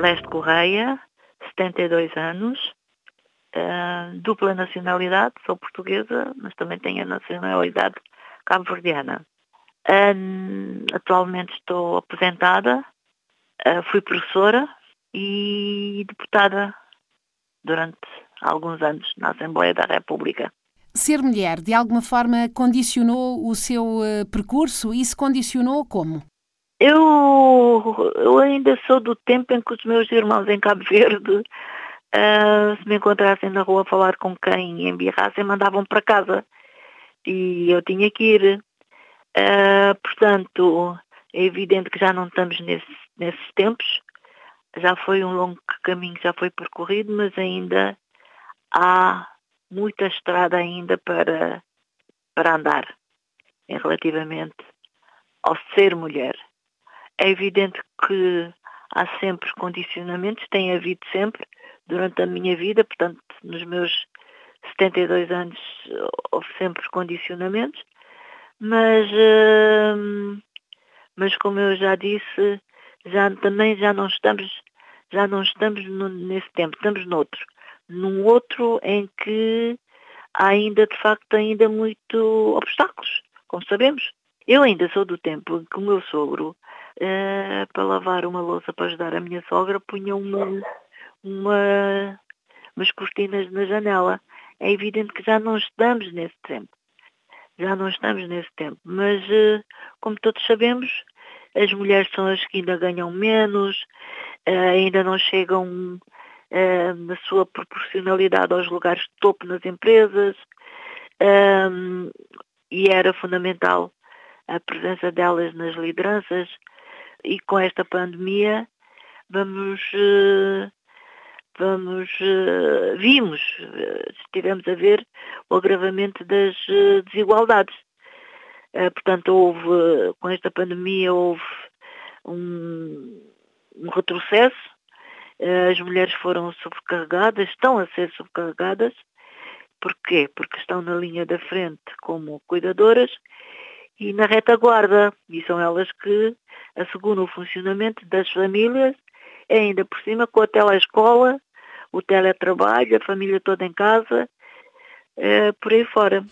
Celeste Correia, 72 anos, uh, dupla nacionalidade, sou portuguesa, mas também tenho a nacionalidade cabo-verdiana. Atualmente estou aposentada, uh, fui professora e deputada durante alguns anos na Assembleia da República. Ser mulher, de alguma forma, condicionou o seu uh, percurso e se condicionou como? Eu, eu ainda sou do tempo em que os meus irmãos em Cabo Verde, uh, se me encontrassem na rua a falar com quem embirrassem, mandavam para casa. E eu tinha que ir. Uh, portanto, é evidente que já não estamos nesse, nesses tempos. Já foi um longo caminho já foi percorrido, mas ainda há muita estrada ainda para, para andar em relativamente ao ser mulher. É evidente que há sempre condicionamentos, tem havido sempre durante a minha vida, portanto, nos meus 72 anos houve sempre condicionamentos, mas, hum, mas como eu já disse, já, também já não estamos, já não estamos nesse tempo, estamos noutro num outro em que há ainda, de facto, ainda muito obstáculos, como sabemos. Eu ainda sou do tempo em que o meu sogro, uh, para lavar uma louça para ajudar a minha sogra, punha uma, uma, umas cortinas na janela. É evidente que já não estamos nesse tempo. Já não estamos nesse tempo. Mas, uh, como todos sabemos, as mulheres são as que ainda ganham menos, uh, ainda não chegam na sua proporcionalidade aos lugares de topo nas empresas, um, e era fundamental a presença delas nas lideranças, e com esta pandemia vamos, uh, vamos uh, vimos, estivemos a ver o agravamento das desigualdades. portanto, houve, com esta pandemia, houve um, um retrocesso as mulheres foram sobrecarregadas, estão a ser sobrecarregadas. Porquê? Porque estão na linha da frente como cuidadoras e na retaguarda. E são elas que asseguram o funcionamento das famílias, ainda por cima com a telescola, o teletrabalho, a família toda em casa, é, por aí fora.